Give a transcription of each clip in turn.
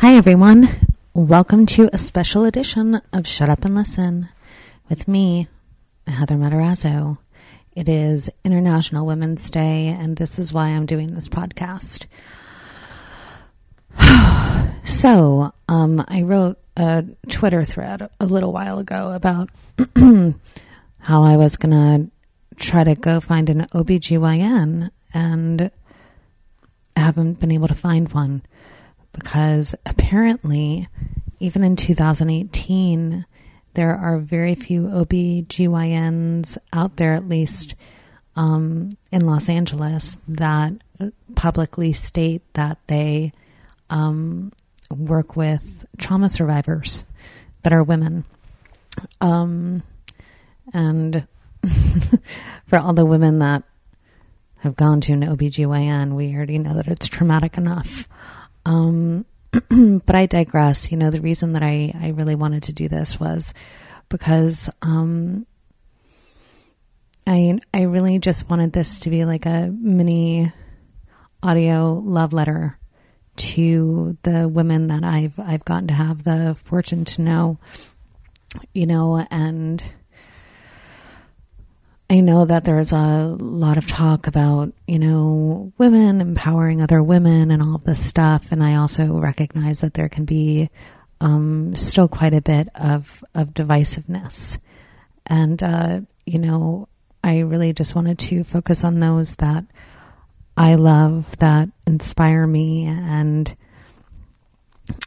Hi, everyone. Welcome to a special edition of Shut Up and Listen with me, Heather Matarazzo. It is International Women's Day, and this is why I'm doing this podcast. So, um, I wrote a Twitter thread a little while ago about how I was going to try to go find an OBGYN and I haven't been able to find one because apparently, even in 2018, there are very few OBGYNs out there, at least um, in Los Angeles, that publicly state that they um, work with trauma survivors that are women. Um, and for all the women that have gone to an OBGYN, we already know that it's traumatic enough. Um, but I digress. You know, the reason that I, I really wanted to do this was because um, I I really just wanted this to be like a mini audio love letter to the women that I've I've gotten to have the fortune to know, you know, and I know that there's a lot of talk about, you know, women empowering other women and all of this stuff, and I also recognize that there can be um, still quite a bit of of divisiveness, and uh, you know, I really just wanted to focus on those that I love that inspire me and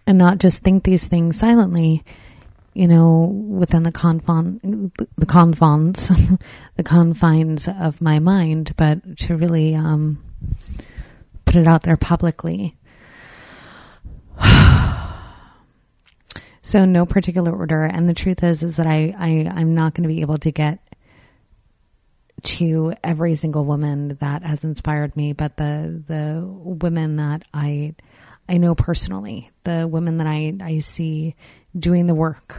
and not just think these things silently, you know, within the confine the confines the confines of my mind, but to really um, put it out there publicly. so no particular order, and the truth is is that I, I I'm not going to be able to get to every single woman that has inspired me, but the the women that I I know personally, the women that I I see doing the work.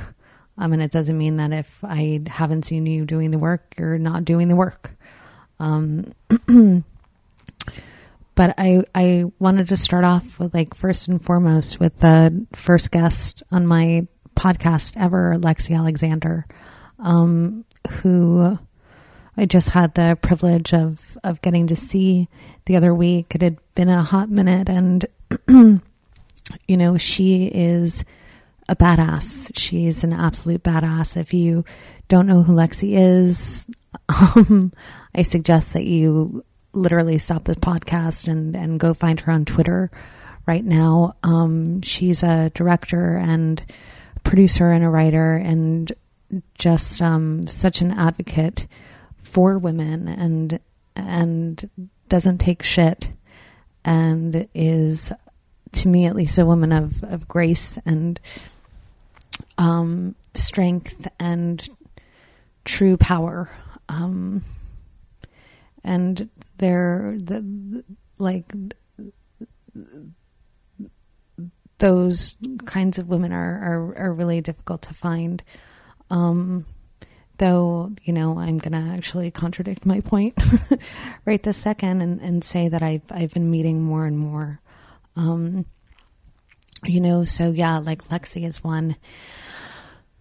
Um, and it doesn't mean that if I haven't seen you doing the work, you're not doing the work. Um, but I I wanted to start off with like first and foremost with the first guest on my podcast ever, Lexi Alexander, um, who I just had the privilege of of getting to see the other week. It had been a hot minute, and you know she is a badass. She's an absolute badass. If you don't know who Lexi is, um, I suggest that you literally stop this podcast and and go find her on Twitter right now. Um, she's a director and producer and a writer, and just um, such an advocate for women and and doesn't take shit and is to me at least a woman of, of grace and um, strength and true power. Um, and they're the, like those kinds of women are, are, are really difficult to find. Um, though you know I'm gonna actually contradict my point right this second and, and say that I've I've been meeting more and more. Um you know so yeah like Lexi is one.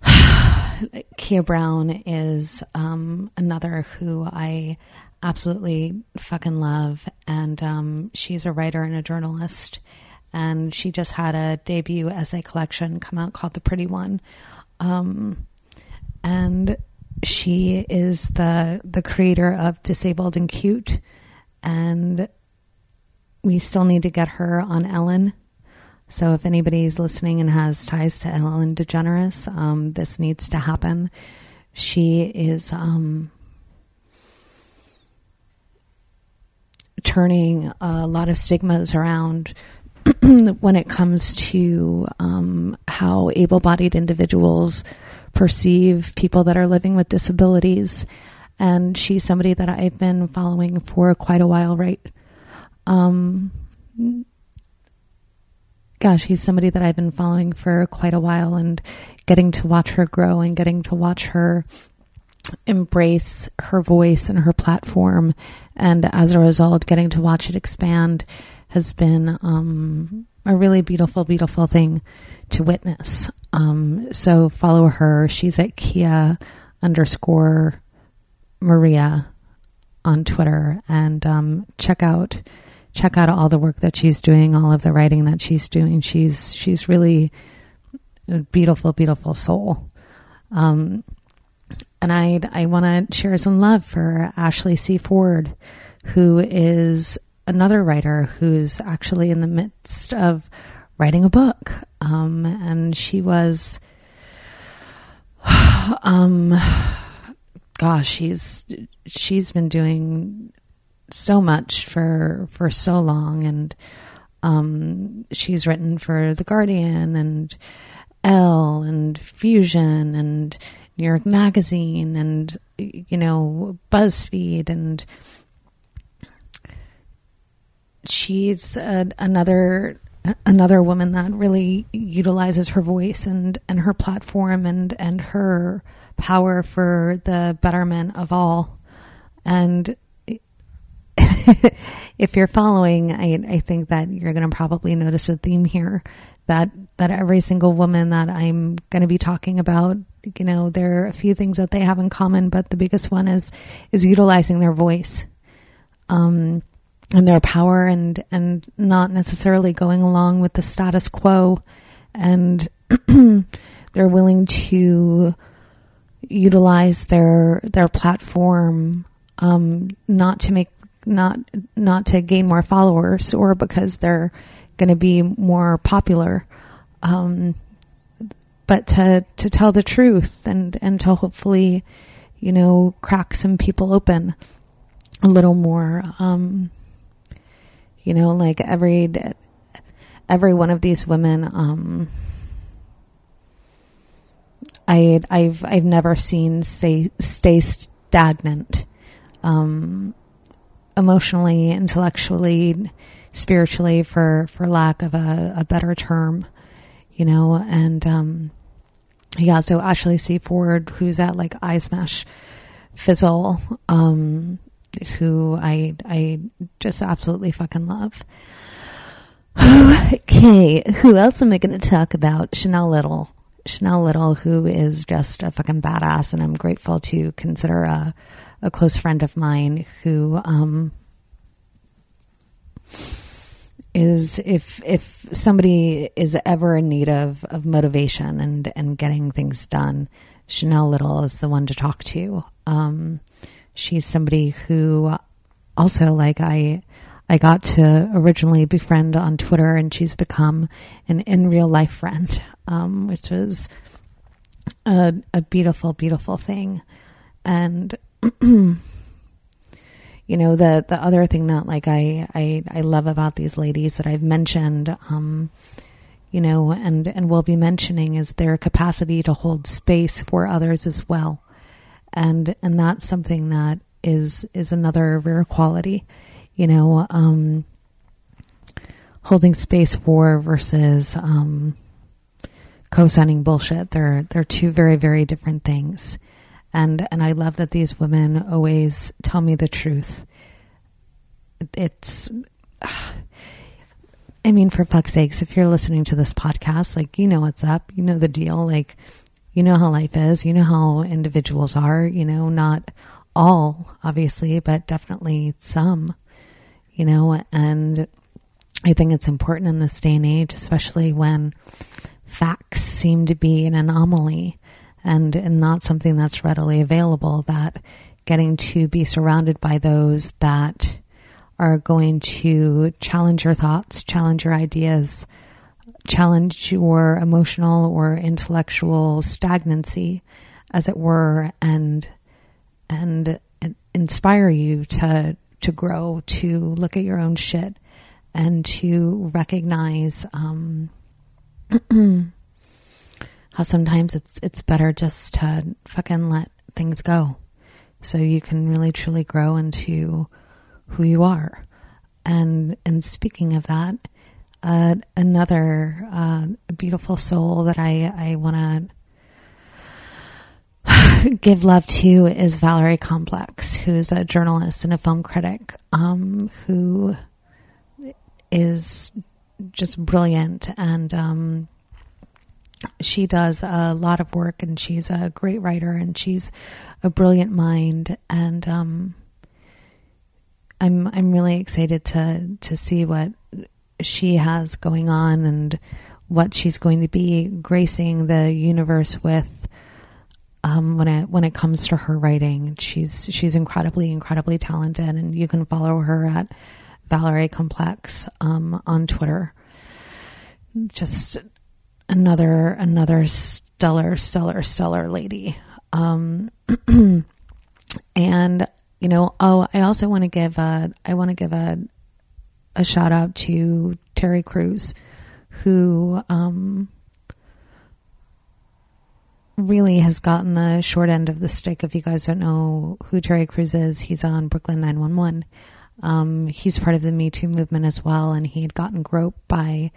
Keah Brown is um another who I absolutely fucking love. And um she's a writer and a journalist. And she just had a debut essay collection come out called The Pretty One. Um and she is the the creator of Disabled and Cute, and we still need to get her on Ellen. So if anybody's listening and has ties to Ellen DeGeneres, um, this needs to happen. She is um, turning a lot of stigmas around when it comes to um, how able bodied individuals perceive people that are living with disabilities. And she's somebody that I've been following for quite a while, right? Um, gosh, he's somebody that I've been following for quite a while and getting to watch her grow and getting to watch her embrace her voice and her platform. And as a result, getting to watch it expand has been um, a really beautiful, beautiful thing to witness. Um, so follow her. She's at Keah underscore Maria on Twitter and um, check out check out all the work that she's doing, all of the writing that she's doing. She's she's really a beautiful, beautiful soul. Um, and I I want to share some love for Ashley C. Ford, who is another writer who's actually in the midst of writing a book. Um, and she was, um, gosh, she's she's been doing so much for for so long, and um, she's written for the Guardian and Elle and Fusion and New York Magazine and you know BuzzFeed and she's a, another another woman that really utilizes her voice and and her platform and and her power for the betterment of all. And if you're following I, I think that you're going to probably notice a theme here that that every single woman that I'm going to be talking about you know there are a few things that they have in common but the biggest one is is utilizing their voice. Um and their power and and not necessarily going along with the status quo. And they're willing to utilize their their platform um, not to make not not to gain more followers or because they're going to be more popular um, but to to tell the truth and and to hopefully you know crack some people open a little more um, you know, like every every one of these women, um, I I've I've never seen stay stay stagnant, um, emotionally, intellectually, spiritually, for for lack of a, a better term, you know, and um, yeah. So Ashley C. Ford, who's at like Eyes Mesh Fizzle, um, who I I just absolutely fucking love. okay, who else am I going to talk about? Chanel Little. Chanel Little, who is just a fucking badass, and I'm grateful to consider a, a close friend of mine who um, is if if somebody is ever in need of, of motivation and, and getting things done, Chanel Little is the one to talk to. Um, she's somebody who also like I I got to originally befriend on Twitter, and she's become an in real life friend, um, which is a, a beautiful, beautiful thing. And you know the the other thing that like I I I love about these ladies that I've mentioned, um, you know, and and will be mentioning is their capacity to hold space for others as well and and that's something that is is another rare quality you know um, holding space for versus um, co-signing bullshit. They're they're two very very different things. And and I love that these women always tell me the truth. It's I mean for fuck's sakes if you're listening to this podcast like you know what's up. You know the deal. Like you know how life is, you know how individuals are, you know, not all, obviously, but definitely some, you know, and I think it's important in this day and age, especially when facts seem to be an anomaly and, and not something that's readily available, that getting to be surrounded by those that are going to challenge your thoughts, challenge your ideas, challenge your emotional or intellectual stagnancy, as it were, and and inspire you to to grow, to look at your own shit, and to recognize um, how sometimes it's it's better just to fucking let things go, so you can really truly grow into who you are. And and speaking of that, uh, another uh, beautiful soul that I I want to give love to is Valerie Complex, who's a journalist and a film critic, um, who is just brilliant. And um, she does a lot of work and she's a great writer and she's a brilliant mind. And um, I'm I'm really excited to to see what she has going on and what she's going to be gracing the universe with um, when it when it comes to her writing. She's she's incredibly incredibly talented, and you can follow her at Valerie Complex um, on Twitter. Just another another stellar stellar stellar lady. Um, and you know, oh, I also want to give a I want to give a a shout out to Terry Crews, who um, really has gotten the short end of the stick. If you guys don't know who Terry Crews is, he's on Brooklyn 911. Um, he's part of the Me Too movement as well, and he had gotten groped by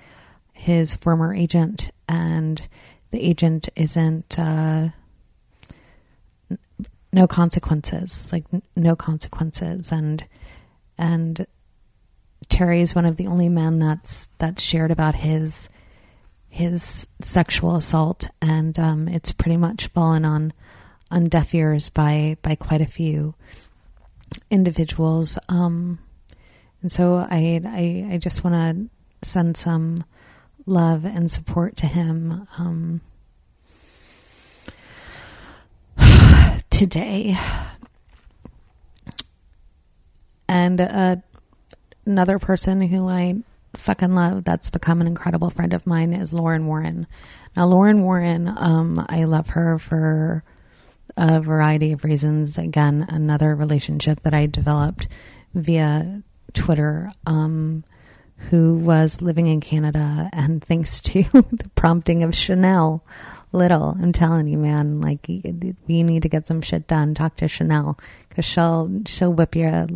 his former agent, and the agent isn't. Uh, no consequences, like no consequences, and and Terry is one of the only men that's that's shared about his his sexual assault, and um, it's pretty much fallen on on deaf ears by by quite a few individuals. Um, and so I I, I just want to send some love and support to him um, today. And uh, another person who I fucking love that's become an incredible friend of mine is Lauren Warren. Now, Lauren Warren, um, I love her for a variety of reasons. Again, another relationship that I developed via Twitter, um, who was living in Canada, and thanks to the prompting of Chanel Little, I'm telling you, man, like we need to get some shit done. Talk to Chanel because she'll she'll whip you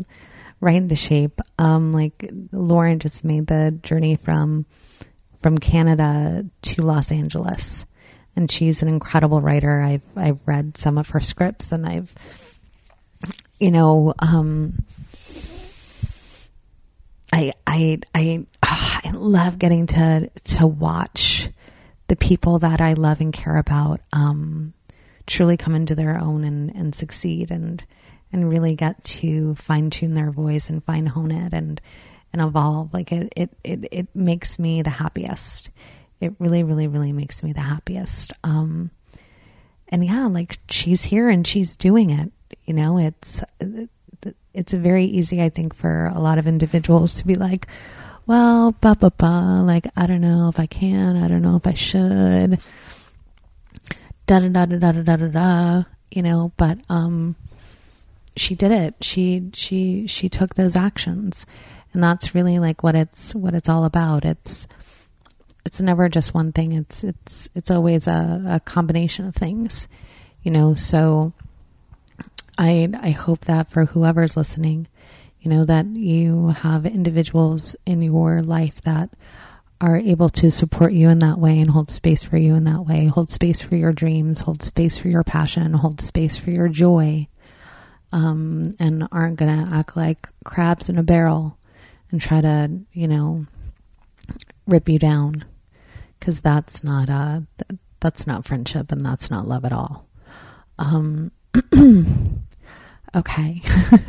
right into shape. Um, like Lauren just made the journey from from Canada to Los Angeles, and she's an incredible writer. I've I've read some of her scripts, and I've you know um, I I I oh, I love getting to to watch the people that I love and care about um, truly come into their own and and succeed and and really get to fine tune their voice and fine hone it and and evolve. Like it, it it it makes me the happiest. It really, really, really makes me the happiest. Um, and yeah, like she's here and she's doing it. You know, it's it's very easy, I think, for a lot of individuals to be like, well, ba ba ba, like I don't know if I can, I don't know if I should. Da da da da da da da da. You know, but um, she did it. She she she took those actions, and that's really like what it's what it's all about. It's it's never just one thing. It's it's it's always a, a combination of things, you know. So I I hope that for whoever's listening, you know, that you have individuals in your life that are able to support you in that way and hold space for you in that way, hold space for your dreams, hold space for your passion, hold space for your joy, um, and aren't going to act like crabs in a barrel and try to, you know, rip you down because that's not uh that's not friendship and that's not love at all. Um, okay.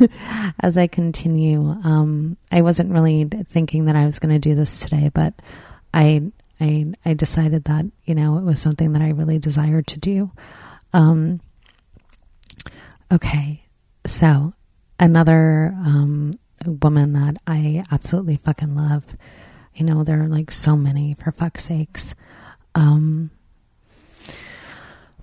As I continue, um, I wasn't really thinking that I was going to do this today, but I I I decided that you know it was something that I really desired to do. Um, okay, so, another um, woman that I absolutely fucking love. You know, there are like so many for fuck's sakes. Um,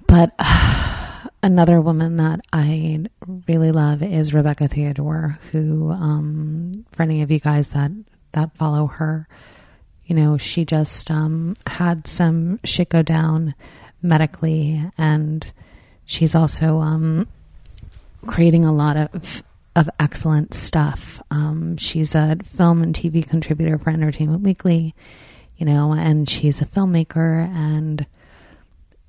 but uh, another woman that I really love is Rebecca Theodore, who, um, for any of you guys that, that follow her, you know, she just um, had some shit go down medically, and she's also um, creating a lot of of excellent stuff. Um, she's a film and TV contributor for Entertainment Weekly, you know, and she's a filmmaker and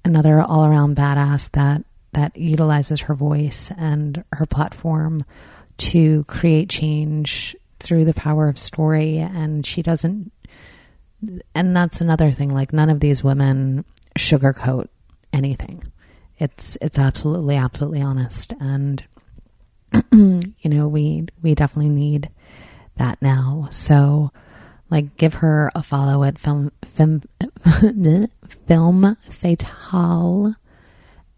another all around badass that that utilizes her voice and her platform to create change through the power of story. And she doesn't and that's another thing like none of these women sugarcoat anything. It's it's absolutely absolutely honest. And you know we we definitely need that now so like give her a follow at film film film fatale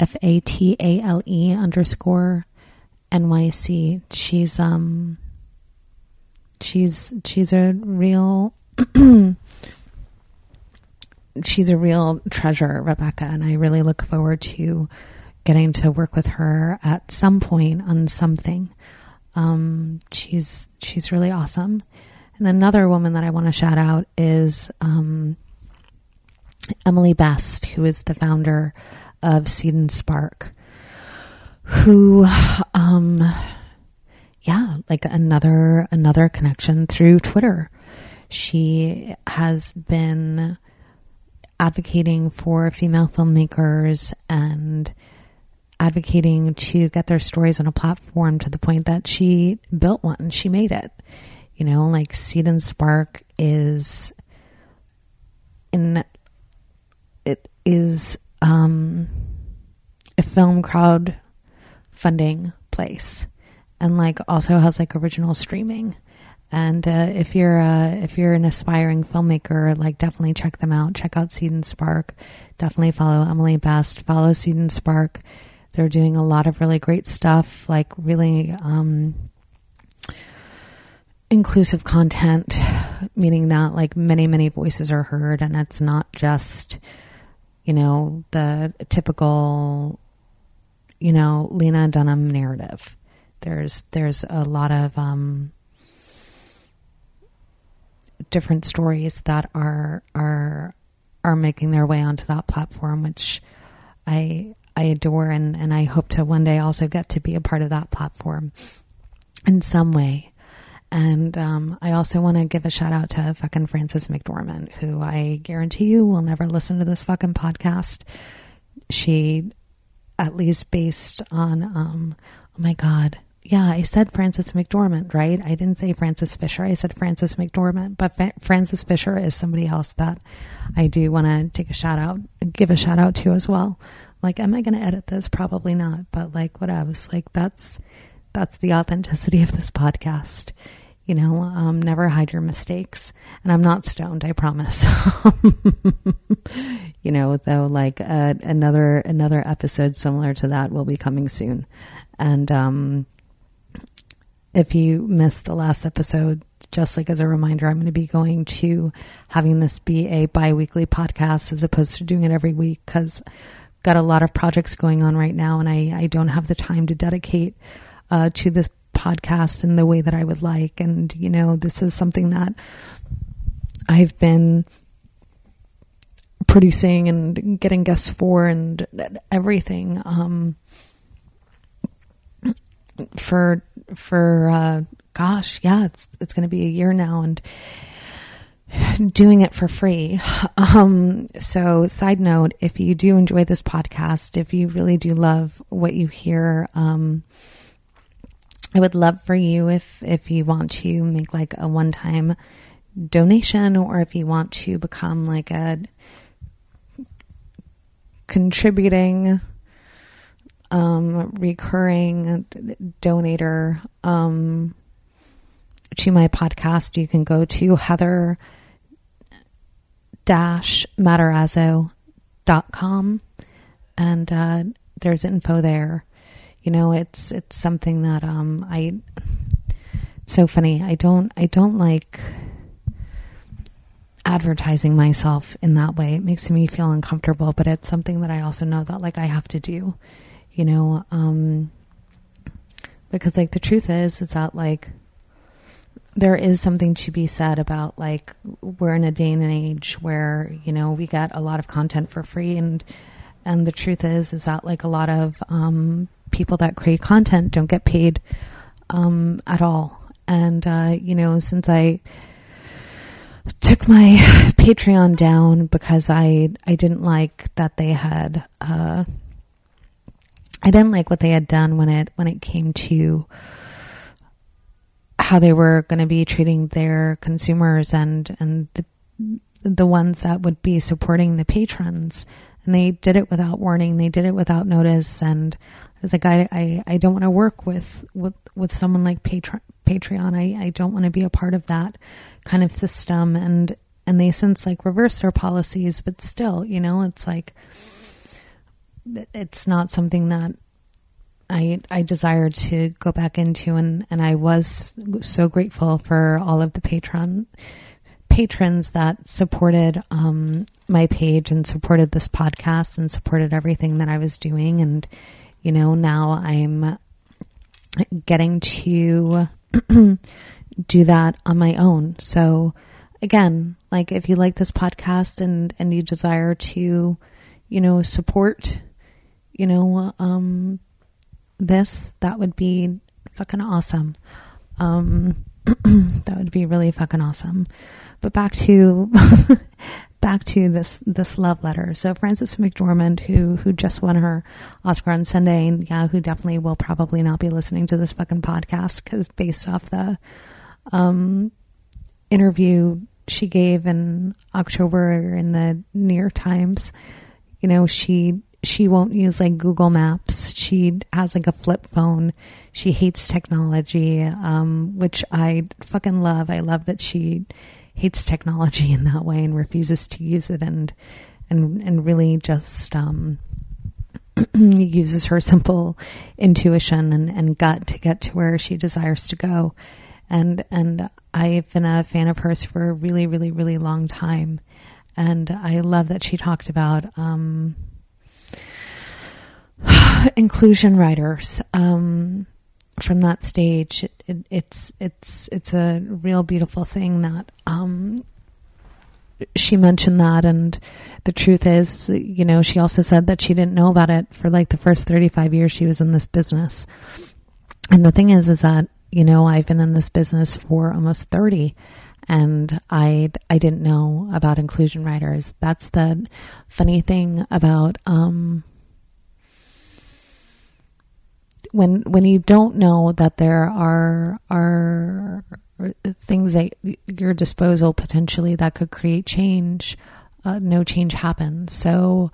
F A T A L E underscore NYC. She's um she's she's a real she's a real treasure, Rebecca, and I really look forward to getting to work with her at some point on something. Um, she's she's really awesome. And another woman that I want to shout out is um, Emily Best, who is the founder of Seed and Spark, who, um, yeah, like another another connection through Twitter. She has been advocating for female filmmakers and advocating to get their stories on a platform to the point that she built one. She made it. You know, like Seed and Spark is in it is um, a film crowd funding place and like also has like original streaming and uh, if you're uh, if you're an aspiring filmmaker like definitely check them out check out seed and spark definitely follow emily best follow seed and spark they're doing a lot of really great stuff like really um, inclusive content meaning that like many many voices are heard and it's not just you know, the typical, you know, Lena Dunham narrative. There's there's a lot of um, different stories that are are are making their way onto that platform, which I I adore and, and I hope to one day also get to be a part of that platform in some way. And um, I also want to give a shout out to fucking Frances McDormand, who I guarantee you will never listen to this fucking podcast. She, at least based on, um, oh my God. Yeah, I said Frances McDormand, right? I didn't say Frances Fisher. I said Frances McDormand, but Fa- Frances Fisher is somebody else that I do want to take a shout out, give a shout out to as well. Like, am I going to edit this? Probably not, but like, what else? Like, that's that's the authenticity of this podcast you know, um, never hide your mistakes. And I'm not stoned, I promise. you know, though, like uh, another another episode similar to that will be coming soon. And um, if you missed the last episode, just like as a reminder, I'm going to be going to having this be a bi-weekly podcast as opposed to doing it every week because got a lot of projects going on right now, and I I don't have the time to dedicate uh, to this podcast in the way that I would like. And, you know, this is something that I've been producing and getting guests for and everything um, for for uh, gosh yeah it's it's going to be a year now and doing it for free. Um, so side note if you do enjoy this podcast if you really do love what you hear um, I would love for you if if you want to make like a one time donation or if you want to become like a contributing um, recurring donator um, to my podcast, you can go to heather matarazzo.com and uh, there's info there you know, it's it's something that um I it's so funny. I don't I don't like advertising myself in that way. It makes me feel uncomfortable, but it's something that I also know that like I have to do. You know, um, because like the truth is, is that like there is something to be said about like we're in a day and age where you know we get a lot of content for free. And and the truth is is that like a lot of um, people that create content don't get paid um, at all. And uh, you know since i took my patreon down because i i didn't like that they had uh, i didn't like what they had done when it when it came to how they were going to be treating their consumers and and the the ones that would be supporting the patrons. And they did it without warning. They did it without notice. And I was like I I, I don't want to work with with with someone like Patreon Patreon. I, I don't want to be a part of that kind of system. And and they since like reversed their policies but still you know it's like it's not something that I I desired to go back into, and and I was so grateful for all of the patron patrons that supported um, my page and supported this podcast and supported everything that I was doing, and you know now I'm getting to do that on my own. So again, like if you like this podcast and and you desire to, you know, support, you know, um, this, that would be fucking awesome. Um, that would be really fucking awesome. But back to back to this this love letter. So Frances McDormand, who who just won her Oscar on Sunday, and yeah, who definitely will probably not be listening to this fucking podcast because based off the um, interview she gave in October in the New York Times, you know, she she won't use like Google Maps. She has like a flip phone. She hates technology, um, which I fucking love. I love that she hates technology in that way and refuses to use it and and and really just um, uses her simple intuition and, and gut to get to where she desires to go. And and I've been a fan of hers for a really, really, really long time. And I love that she talked about um, inclusion writers um, from that stage. It, it, it's it's it's a real beautiful thing that um, she mentioned that, and the truth is, you know, she also said that she didn't know about it for like the first thirty five years she was in this business. And the thing is, is that you know I've been in this business for almost thirty and I I didn't know about inclusion writers. That's the funny thing about um, when when you don't know that there are are things at your disposal potentially that could create change, uh, no change happens. So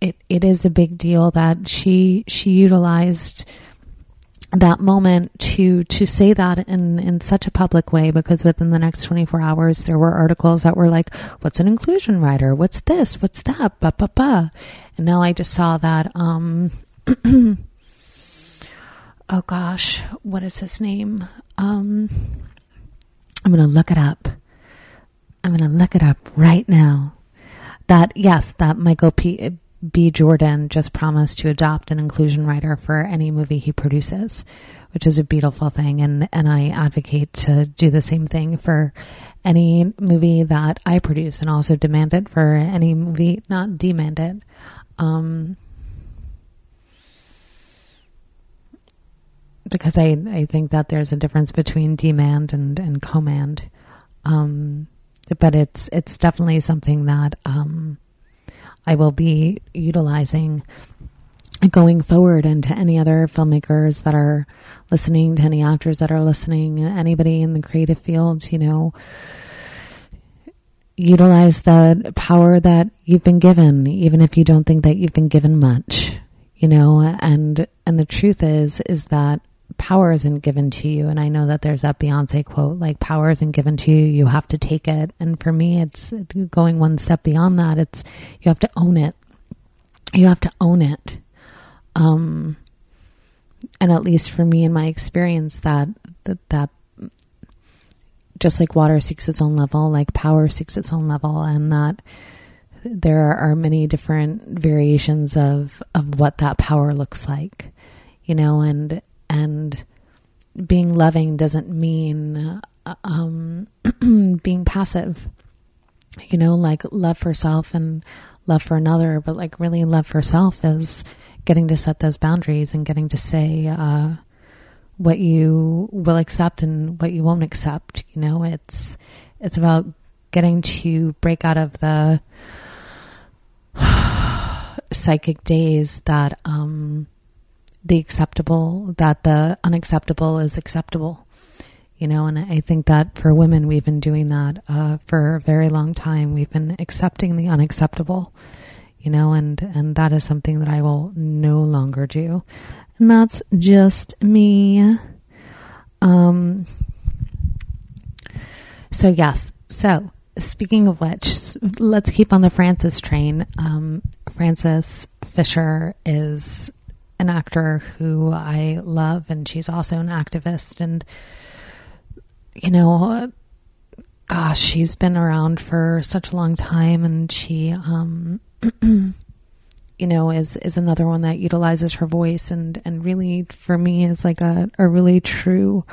it it is a big deal that she she utilized that moment to to say that in in such a public way because within the next 24 hours there were articles that were like what's an inclusion writer what's this? What's that? Ba ba ba. And now i just saw that um oh gosh, what is his name? Um, I'm going to look it up. I'm going to look it up right now. That, yes, that Michael P. B. Jordan just promised to adopt an inclusion writer for any movie he produces, which is a beautiful thing. And, and I advocate to do the same thing for any movie that I produce and also demand it for any movie, not demand it. Um, because I, I think that there's a difference between demand and, and command. Um, but it's it's definitely something that um, I will be utilizing going forward and to any other filmmakers that are listening, to any actors that are listening, anybody in the creative field, you know, utilize the power that you've been given, even if you don't think that you've been given much, you know, and and the truth is is that power isn't given to you. And I know that there's that Beyonce quote, like power isn't given to you, you have to take it. And for me, it's going one step beyond that. It's, you have to own it. You have to own it. Um, and at least for me in my experience that, that, that just like water seeks its own level, like power seeks its own level and that there are many different variations of of what that power looks like, you know, and and being loving doesn't mean um, being passive. You know, like love for self and love for another, but like really love for self is getting to set those boundaries and getting to say uh, what you will accept and what you won't accept. You know, it's it's about getting to break out of the psychic days that um, the acceptable, that the unacceptable is acceptable. You know, and I think that for women, we've been doing that uh, for a very long time. We've been accepting the unacceptable, you know, and, and that is something that I will no longer do. And that's just me. Um, so, yes. So, speaking of which, let's keep on the Frances train. Um, Frances Fisher is an actor who I love, and she's also an activist. And, you know, gosh, she's been around for such a long time, and she, um, you know, is is another one that utilizes her voice, and and really, for me, is like a a really true,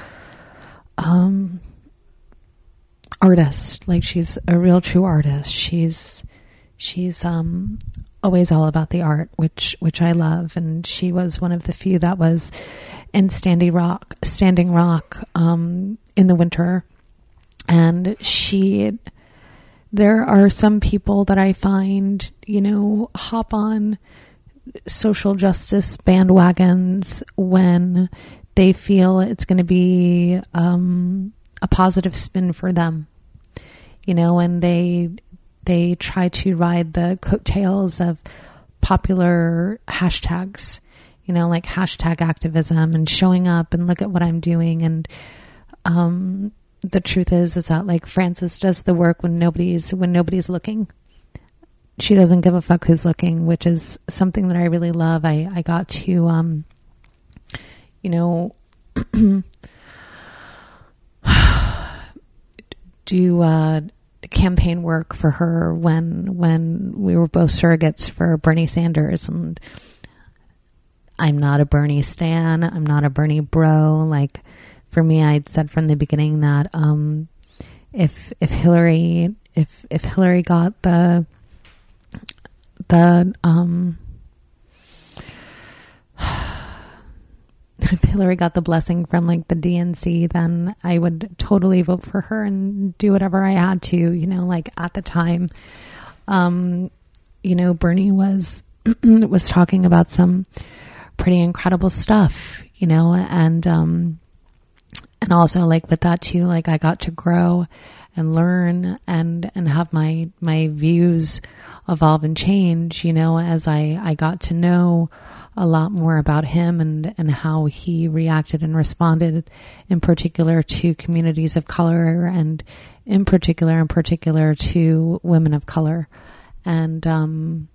um, artist. Like she's a real true artist. She's she's um always all about the art, which which I love. And she was one of the few that was in Standing Rock, Standing Rock, um, in the winter. And she, there are some people that I find, you know, hop on social justice bandwagons when they feel it's going to be um, a positive spin for them, you know, and they they try to ride the coattails of popular hashtags, you know, like hashtag activism and showing up and look at what I'm doing. And um, the truth is, is that like Frances does the work when nobody's when nobody's looking. She doesn't give a fuck who's looking, which is something that I really love. I I got to, um, you know. do uh, campaign work for her when when we were both surrogates for Bernie Sanders and I'm not a Bernie stan, I'm not a Bernie bro. Like for me I'd said from the beginning that um if if Hillary if if Hillary got the the um if Hillary got the blessing from like the DNC, then I would totally vote for her and do whatever I had to, you know, like at the time. Um, you know, Bernie was was talking about some pretty incredible stuff, you know, and um and also like with that too, like I got to grow and learn and and have my my views evolve and change, you know, as I I got to know a lot more about him and, and how he reacted and responded in particular to communities of color and in particular in particular to women of color. And um,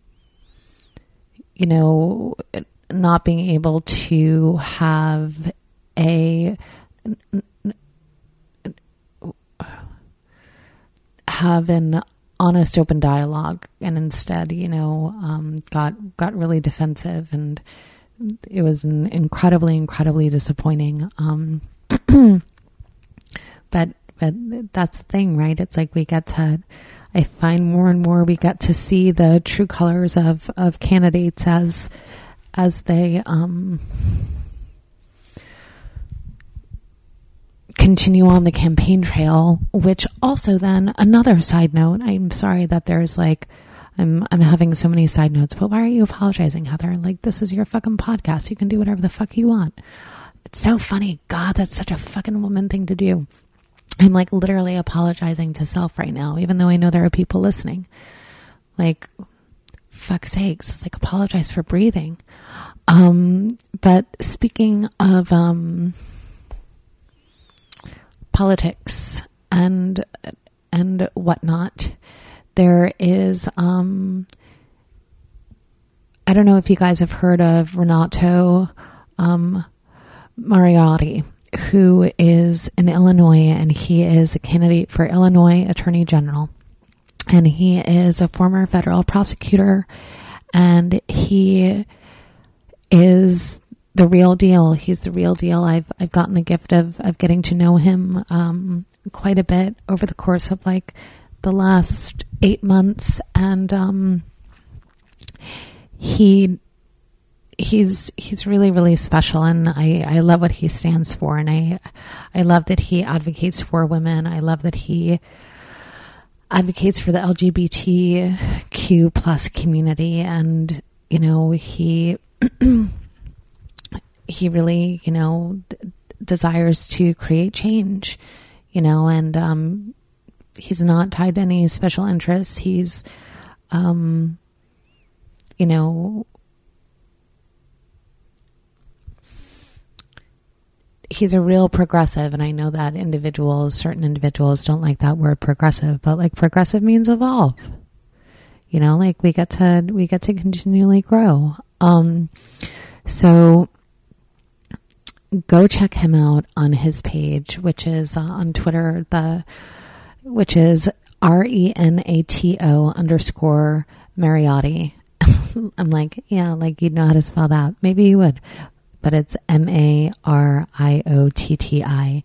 you know not being able to have a have an honest, open dialogue, and instead, you know, um, got got really defensive, and it was an incredibly, incredibly disappointing. Um, but but that's the thing, right? It's like we get to. I find more and more we get to see the true colors of of candidates as as they um, continue on the campaign trail, which also then another side note, I'm sorry that there's like I'm I'm having so many side notes, but why are you apologizing, Heather? Like this is your fucking podcast. You can do whatever the fuck you want. It's so funny. God, that's such a fucking woman thing to do. I'm like literally apologizing to self right now, even though I know there are people listening. Like, fuck sakes, like apologize for breathing. Um, but speaking of um politics and and whatnot. There is um, I don't know if you guys have heard of Renato um, Mariotti, who is in Illinois, and he is a candidate for Illinois Attorney General. and he is a former federal prosecutor, and he is the real deal. He's the real deal. I've I've gotten the gift of of getting to know him um, quite a bit over the course of like the last eight months, and um, he he's he's really really special and I, I love what he stands for and I I love that he advocates for women. I love that he advocates for the LGBTQ plus community and you know he he really you know d- desires to create change you know and um he's not tied to any special interests. He's um you know he's a real progressive and i know that individuals certain individuals don't like that word progressive but like progressive means evolve. You know like we get to we get to continually grow. Um so go check him out on his page which is uh, on twitter the which is r-e-n-a-t-o underscore mariotti i'm like yeah like you'd know how to spell that maybe you would but it's M A R I O T T I.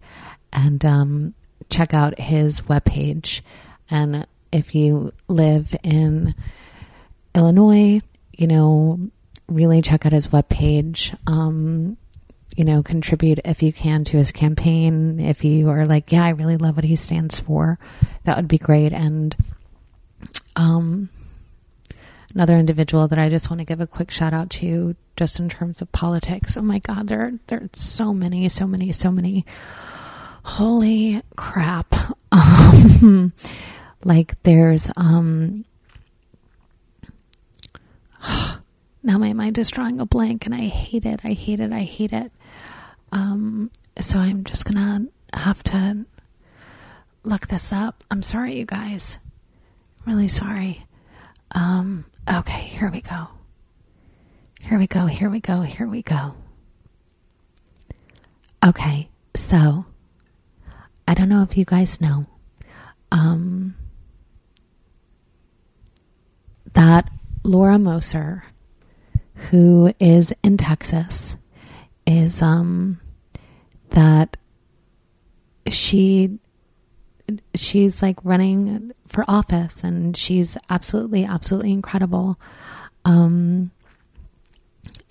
And um, check out his webpage. And if you live in Illinois, you know, really check out his webpage. Um, you know, contribute if you can to his campaign. If you are like, yeah, I really love what he stands for, that would be great. And um, another individual that I just want to give a quick shout out to, just in terms of politics. Oh my God, there there are so many, so many, so many. Holy crap! Um, like there's um. Now my mind is drawing a blank, and I hate it. I hate it. I hate it. Um, so I'm just gonna have to look this up. I'm sorry, you guys. I'm really sorry. Um, Okay, here we go. Here we go, here we go, here we go. Okay, so I don't know if you guys know um, that Laura Moser, who is in Texas, is um, that she she's like running for office and she's absolutely absolutely incredible. Um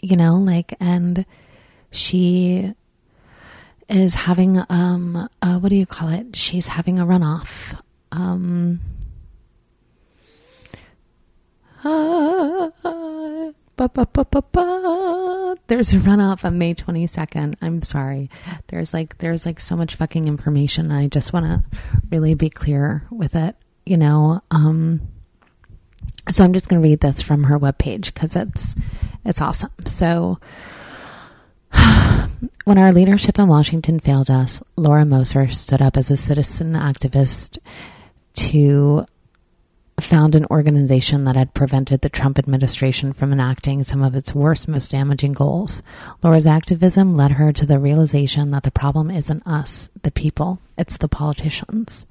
you know like and she is having um what do you call it? She's having a runoff. Um uh, ba, ba, ba, there's a runoff on May 22nd. I'm sorry. There's like there's like so much fucking information. I just want to really be clear with it, you know. Um so I'm just going to read this from her webpage cuz it's it's awesome. So when our leadership in Washington failed us, Laura Moser stood up as a citizen activist to found an organization that had prevented the Trump administration from enacting some of its worst, most damaging goals. Laura's activism led her to the realization that the problem isn't us, the people, it's the politicians.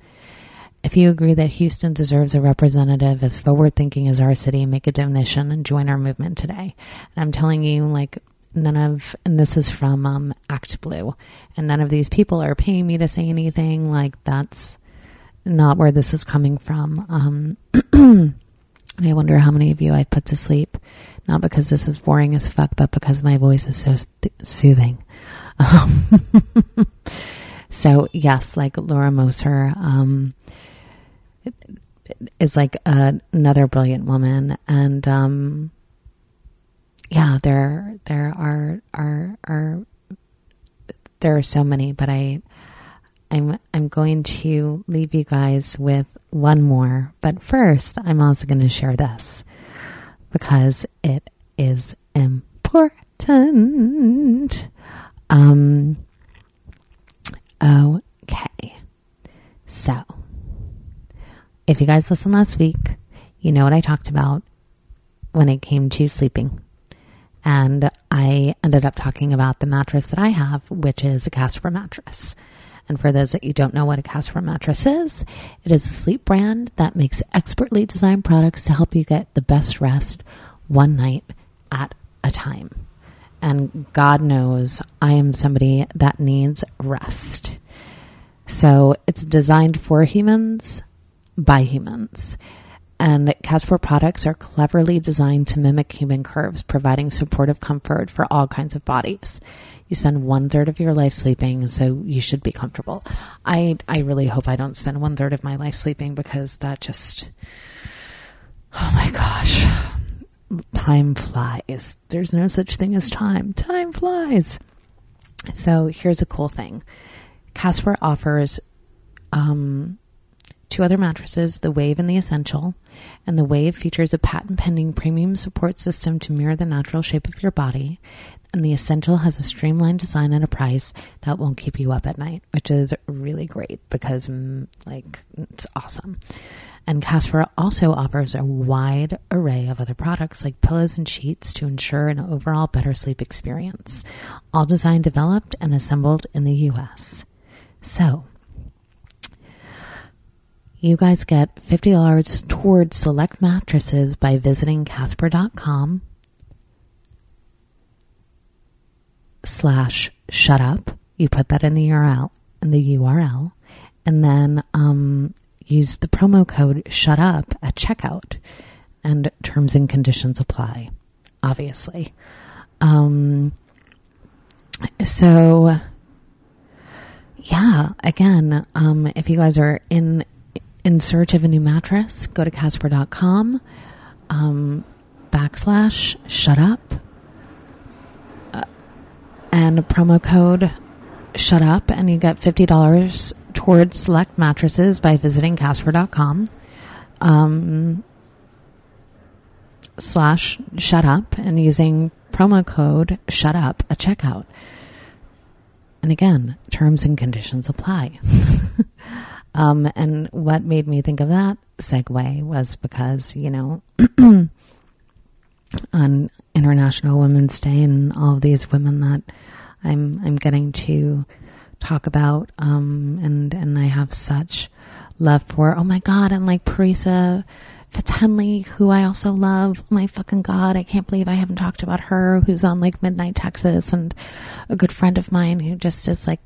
If you agree that Houston deserves a representative as forward thinking as our city, make a donation and join our movement today. And I'm telling you, like, none of, and this is from um, ActBlue, and none of these people are paying me to say anything. Like, that's not where this is coming from. Um, I wonder how many of you I put to sleep, not because this is boring as fuck, but because my voice is so th- soothing. Um, so yes, like Laura Moser, um, is like another brilliant woman, and um, yeah, there there are are are there are so many, but I I'm I'm going to leave you guys with one more, but first I'm also going to share this because it is important. Um okay. So, if you guys listened last week, you know what I talked about when it came to sleeping. And I ended up talking about the mattress that I have, which is a Casper mattress. And for those that you don't know what a Casper mattress is, it is a sleep brand that makes expertly designed products to help you get the best rest one night at a time. And God knows I am somebody that needs rest. So it's designed for humans by humans. And Casper products are cleverly designed to mimic human curves, providing supportive comfort for all kinds of bodies. You spend one third of your life sleeping, so you should be comfortable. I I really hope I don't spend one third of my life sleeping because that just oh my gosh. Time flies. There's no such thing as time. Time flies. So here's a cool thing. Casper offers um, two other mattresses, the Wave and the Essential. And the Wave features a patent pending premium support system to mirror the natural shape of your body. And the Essential has a streamlined design at a price that won't keep you up at night, which is really great because, mm, like, it's awesome. And Casper also offers a wide array of other products like pillows and sheets to ensure an overall better sleep experience, all designed, developed, and assembled in the US. So, you guys get $50 towards select mattresses by visiting casper.com slash shut up. You put that in the URL in the URL and then um, use the promo code shut up at checkout and terms and conditions apply, obviously. Um, so yeah, again, um, if you guys are in in search of a new mattress, go to Casper.com um, backslash shut up uh, and promo code shut up, and you get $50 towards select mattresses by visiting Casper.com um, slash shut up and using promo code shut up at checkout. And again, terms and conditions apply. Um, and what made me think of that segue was because, you know, on International Women's Day and all of these women that I'm I'm getting to talk about, um, and and I have such love for. Oh my God! And like Parisa Fitz-Henley, who I also love. My fucking God, I can't believe I haven't talked about her. Who's on like Midnight Texas, and a good friend of mine who just is like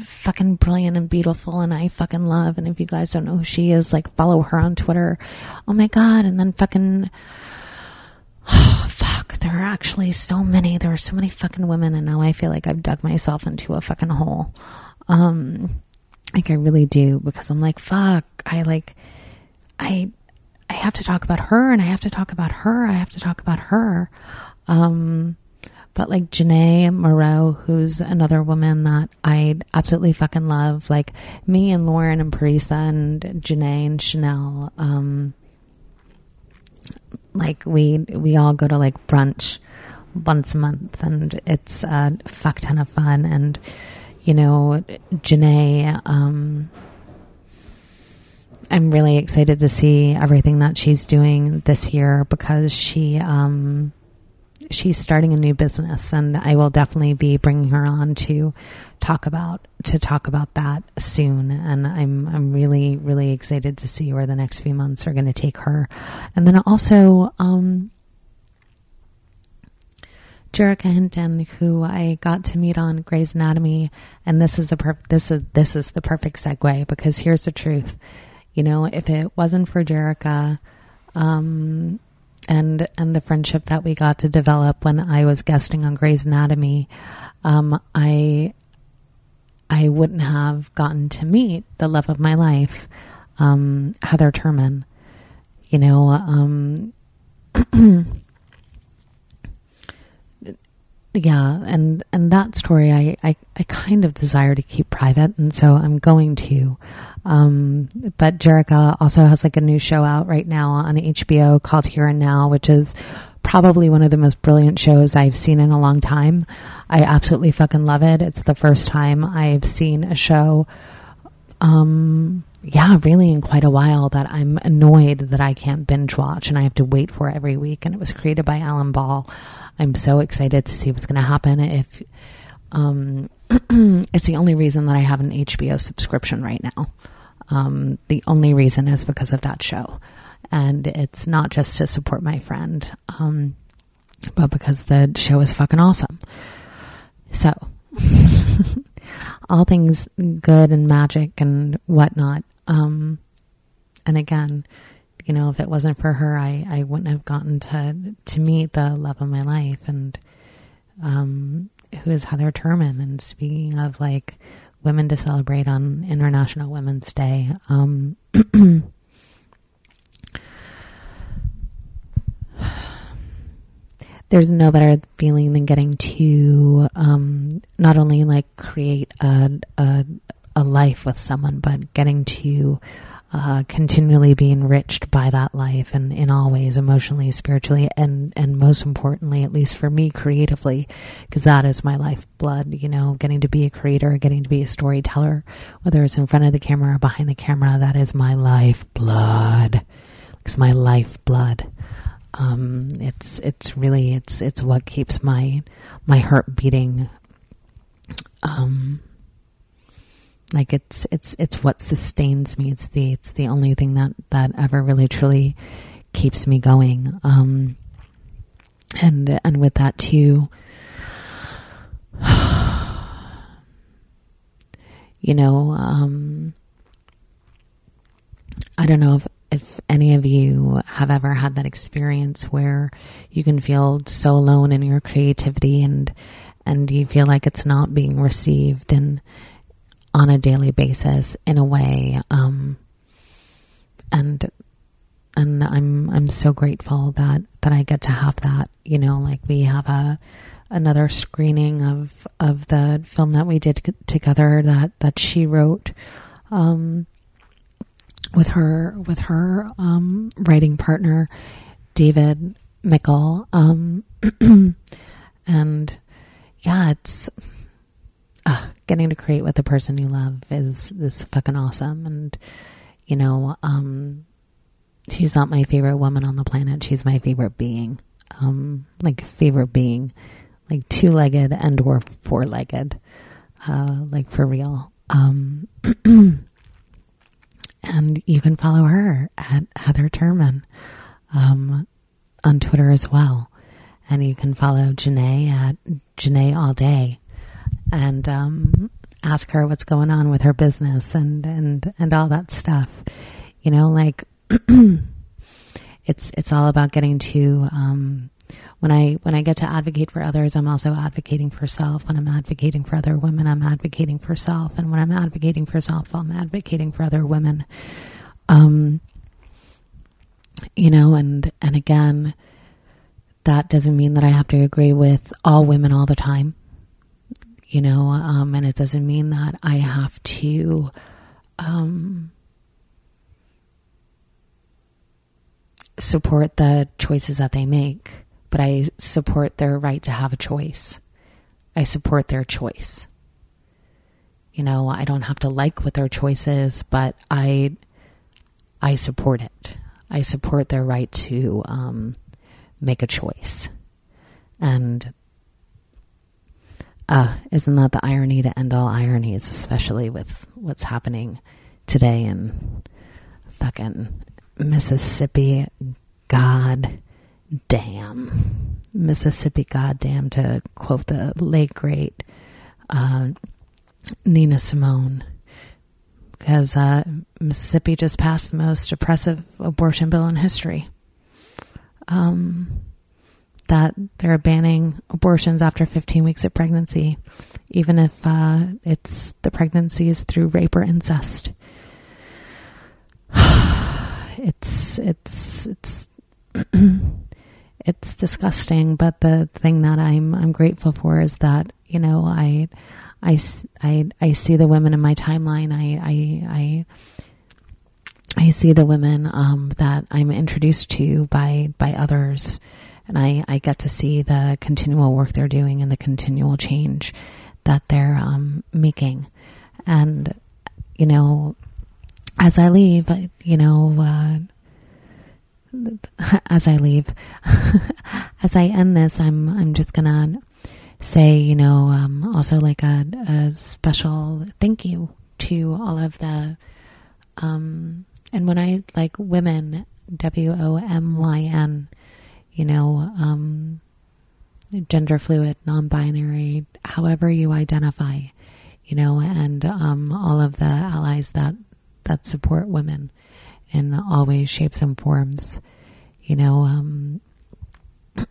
fucking brilliant and beautiful and I fucking love. And if you guys don't know who she is, like follow her on Twitter. Oh my God. And then fucking, oh, fuck, there are actually so many. There are so many fucking women. And now I feel like I've dug myself into a fucking hole. Um, like I really do because I'm like, fuck, I like, I, I have to talk about her and I have to talk about her. I have to talk about her. Um, but like Janae Moreau, who's another woman that I absolutely fucking love, like me and Lauren and Parisa and Janae and Chanel, um, like we we all go to like brunch once a month, and it's a fuck ton of fun. And you know, Janae, um, I'm really excited to see everything that she's doing this year because she um, she's starting a new business and I will definitely be bringing her on to talk about to talk about that soon. And I'm I'm really really excited to see where the next few months are going to take her. And then also um Hinton, who I got to meet on Grey's Anatomy, and this is the per- this is this is the perfect segue because here's the truth, you know, if it wasn't for Jerrika, um, and and the friendship that we got to develop when I was guesting on Grey's Anatomy, um, I I wouldn't have gotten to meet the love of my life, um, Heather Turman. You know, um, yeah, and and that story I, I I kind of desire to keep private, and so I'm going to. Um, but Jerrika also has like a new show out right now on HBO called Here and Now, which is probably one of the most brilliant shows I've seen in a long time. I absolutely fucking love it. It's the first time I've seen a show, um, yeah, really in quite a while that I'm annoyed that I can't binge watch and I have to wait for every week. And it was created by Alan Ball. I'm so excited to see what's going to happen if Um, it's the only reason that I have an HBO subscription right now. Um, the only reason is because of that show. And it's not just to support my friend, um, but because the show is fucking awesome. So, all things good and magic and whatnot. Um, and again, you know, if it wasn't for her, I, I wouldn't have gotten to to meet the love of my life and um, who is Heather Turman. And speaking of like women to celebrate on International Women's Day, um, there's no better feeling than getting to um, not only like create a, a a life with someone, but getting to uh, continually be enriched by that life and in all ways, emotionally, spiritually, and, and most importantly, at least for me, creatively, because that is my lifeblood, you know, getting to be a creator, getting to be a storyteller, whether it's in front of the camera or behind the camera, that is my lifeblood. It's my lifeblood. Um, it's, it's really, it's, it's what keeps my, my heart beating, um, like it's it's it's what sustains me. It's the it's the only thing that that ever really truly keeps me going. Um, and and with that too, you know, um, I don't know if if any of you have ever had that experience where you can feel so alone in your creativity and and you feel like it's not being received and on a daily basis in a way um, and and I'm I'm so grateful that that I get to have that you know like we have a another screening of of the film that we did together that that she wrote um, with her with her um, writing partner David Mickle um, and yeah it's getting to create with the person you love is is fucking awesome. And you know, um, she's not my favorite woman on the planet. She's my favorite being. Um, like favorite being, like two legged and or four legged, uh, like for real. Um, and you can follow her at Heather Turman um, on Twitter as well. And you can follow Janae at Janae All Day and um, ask her what's going on with her business and and and all that stuff. You know, like it's it's all about getting to um, when I when I get to advocate for others, I'm also advocating for self. When I'm advocating for other women, I'm advocating for self, and when I'm advocating for self, I'm advocating for other women. Um, you know, and and again, that doesn't mean that I have to agree with all women all the time you know, um, and it doesn't mean that I have to. Um, support the choices that they make, but I support their right to have a choice. I support their choice. You know, I don't have to like what their choice is, but I I support it. I support their right to um, make a choice. And uh, isn't that the irony to end all ironies, especially with what's happening today in fucking Mississippi? God damn. Mississippi, goddamn, to quote the late great uh, Nina Simone. Because uh, Mississippi just passed the most oppressive abortion bill in history. Um, that they're banning abortions after 15 weeks of pregnancy, even if uh, it's the pregnancy is through rape or incest. it's it's it's it's disgusting, but the thing that I'm I'm grateful for is that you know I I, I, I see the women in my timeline. I I I, I see the women um, that I'm introduced to by by others and I, I get to see the continual work they're doing and the continual change that they're um, making. And, you know, as I leave, you know, uh, as I leave, as I end this, I'm I'm just gonna say, you know, um, also like a, a special thank you to all of the, um, and when I like women, W O M Y N, you know, um, gender fluid, non binary, however you identify, you know, and um, all of the allies that, that support women in all ways, shapes, and forms. You know, um,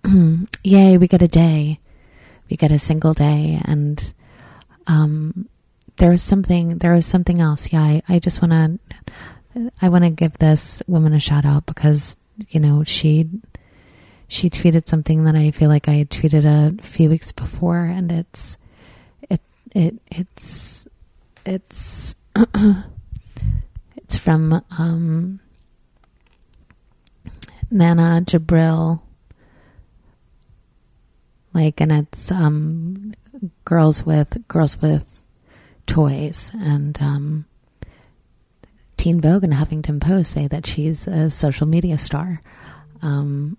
yay, we get a day. We get a single day. And um, there was something, there was something else. Yeah, I, I just want to, I want to give this woman a shout out because, you know, she, she tweeted something that I feel like I had tweeted a few weeks before, and it's, it, it, it's, it's, it's from um, Nana Jabril. Like, and it's um, girls with girls with toys, and um, Teen Vogue and Huffington Post say that she's a social media star. Um,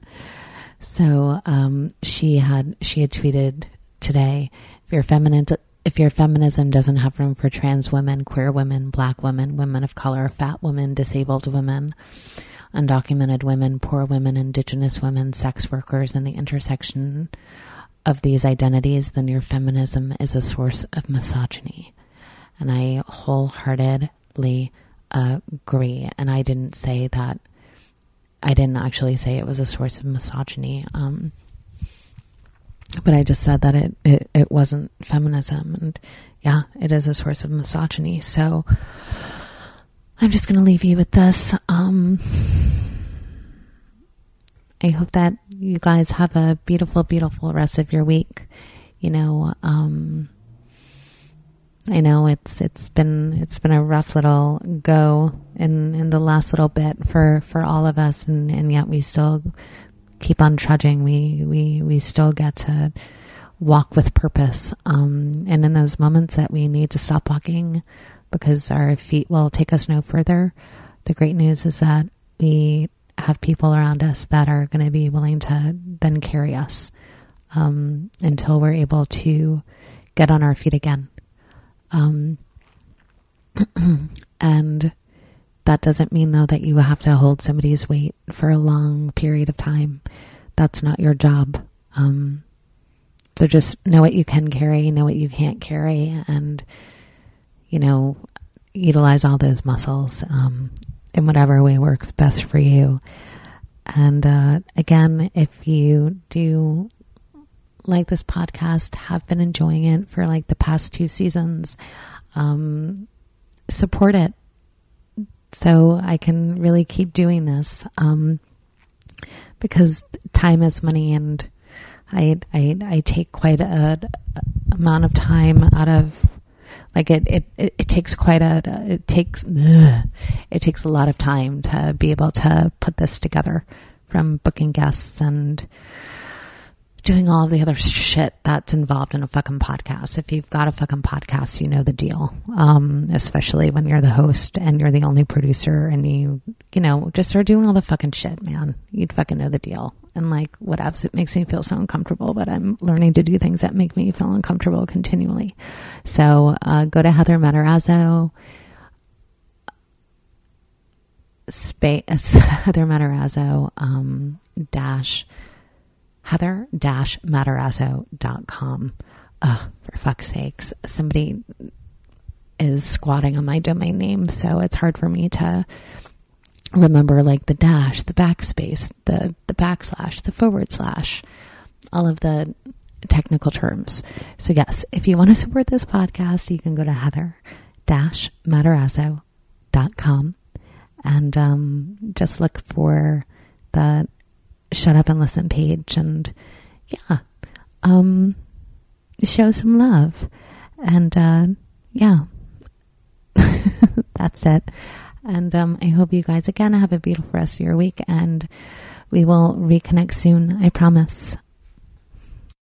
so um, she had she had tweeted today, if you're feminine if your feminism doesn't have room for trans women, queer women, black women, women of color, fat women, disabled women, undocumented women, poor women, indigenous women, sex workers, and the intersection of these identities, then your feminism is a source of misogyny. And I wholeheartedly agree. And I didn't say that, I didn't actually say it was a source of misogyny. Um, but I just said that it, it, it wasn't feminism. And yeah, it is a source of misogyny. So I'm just going to leave you with this. Um, I hope that you guys have a beautiful, beautiful rest of your week. You know, um, I know it's it's been it's been a rough little go in in the last little bit for for all of us, and and yet we still keep on trudging. We we we still get to walk with purpose. Um, and in those moments that we need to stop walking because our feet will take us no further, the great news is that we have people around us that are going to be willing to then carry us um, until we're able to get on our feet again. Um, and that doesn't mean, though, that you have to hold somebody's weight for a long period of time. That's not your job. Um, so just know what you can carry, know what you can't carry, and, you know, utilize all those muscles um, in whatever way works best for you. And uh, again, if you do like this podcast, have been enjoying it for like the past two seasons, um, support it. So I can really keep doing this um, because time is money, and I, I I take quite a, a amount of time out of like it it, it, it takes quite a it takes ugh, it takes a lot of time to be able to put this together from booking guests and doing all the other shit that's involved in a fucking podcast. If you've got a fucking podcast, you know the deal. Um, especially when you're the host and you're the only producer and you, you know, just are doing all the fucking shit, man. You'd fucking know the deal. And like, what? It makes me feel so uncomfortable, but I'm learning to do things that make me feel uncomfortable continually. So, uh, go to Heather Matarazzo. Space Heather Matarazzo um, dash heather-matarazzo.com. Uh, for fuck's sakes, somebody is squatting on my domain name, so it's hard for me to remember like the dash, the backspace, the the backslash, the forward slash, all of the technical terms. So yes, if you want to support this podcast, you can go to heather-matarazzo.com and um, just look for the shut up and listen page and yeah um show some love. And uh yeah that's it. And um i hope you guys again have a beautiful rest of your week and we will reconnect soon i promise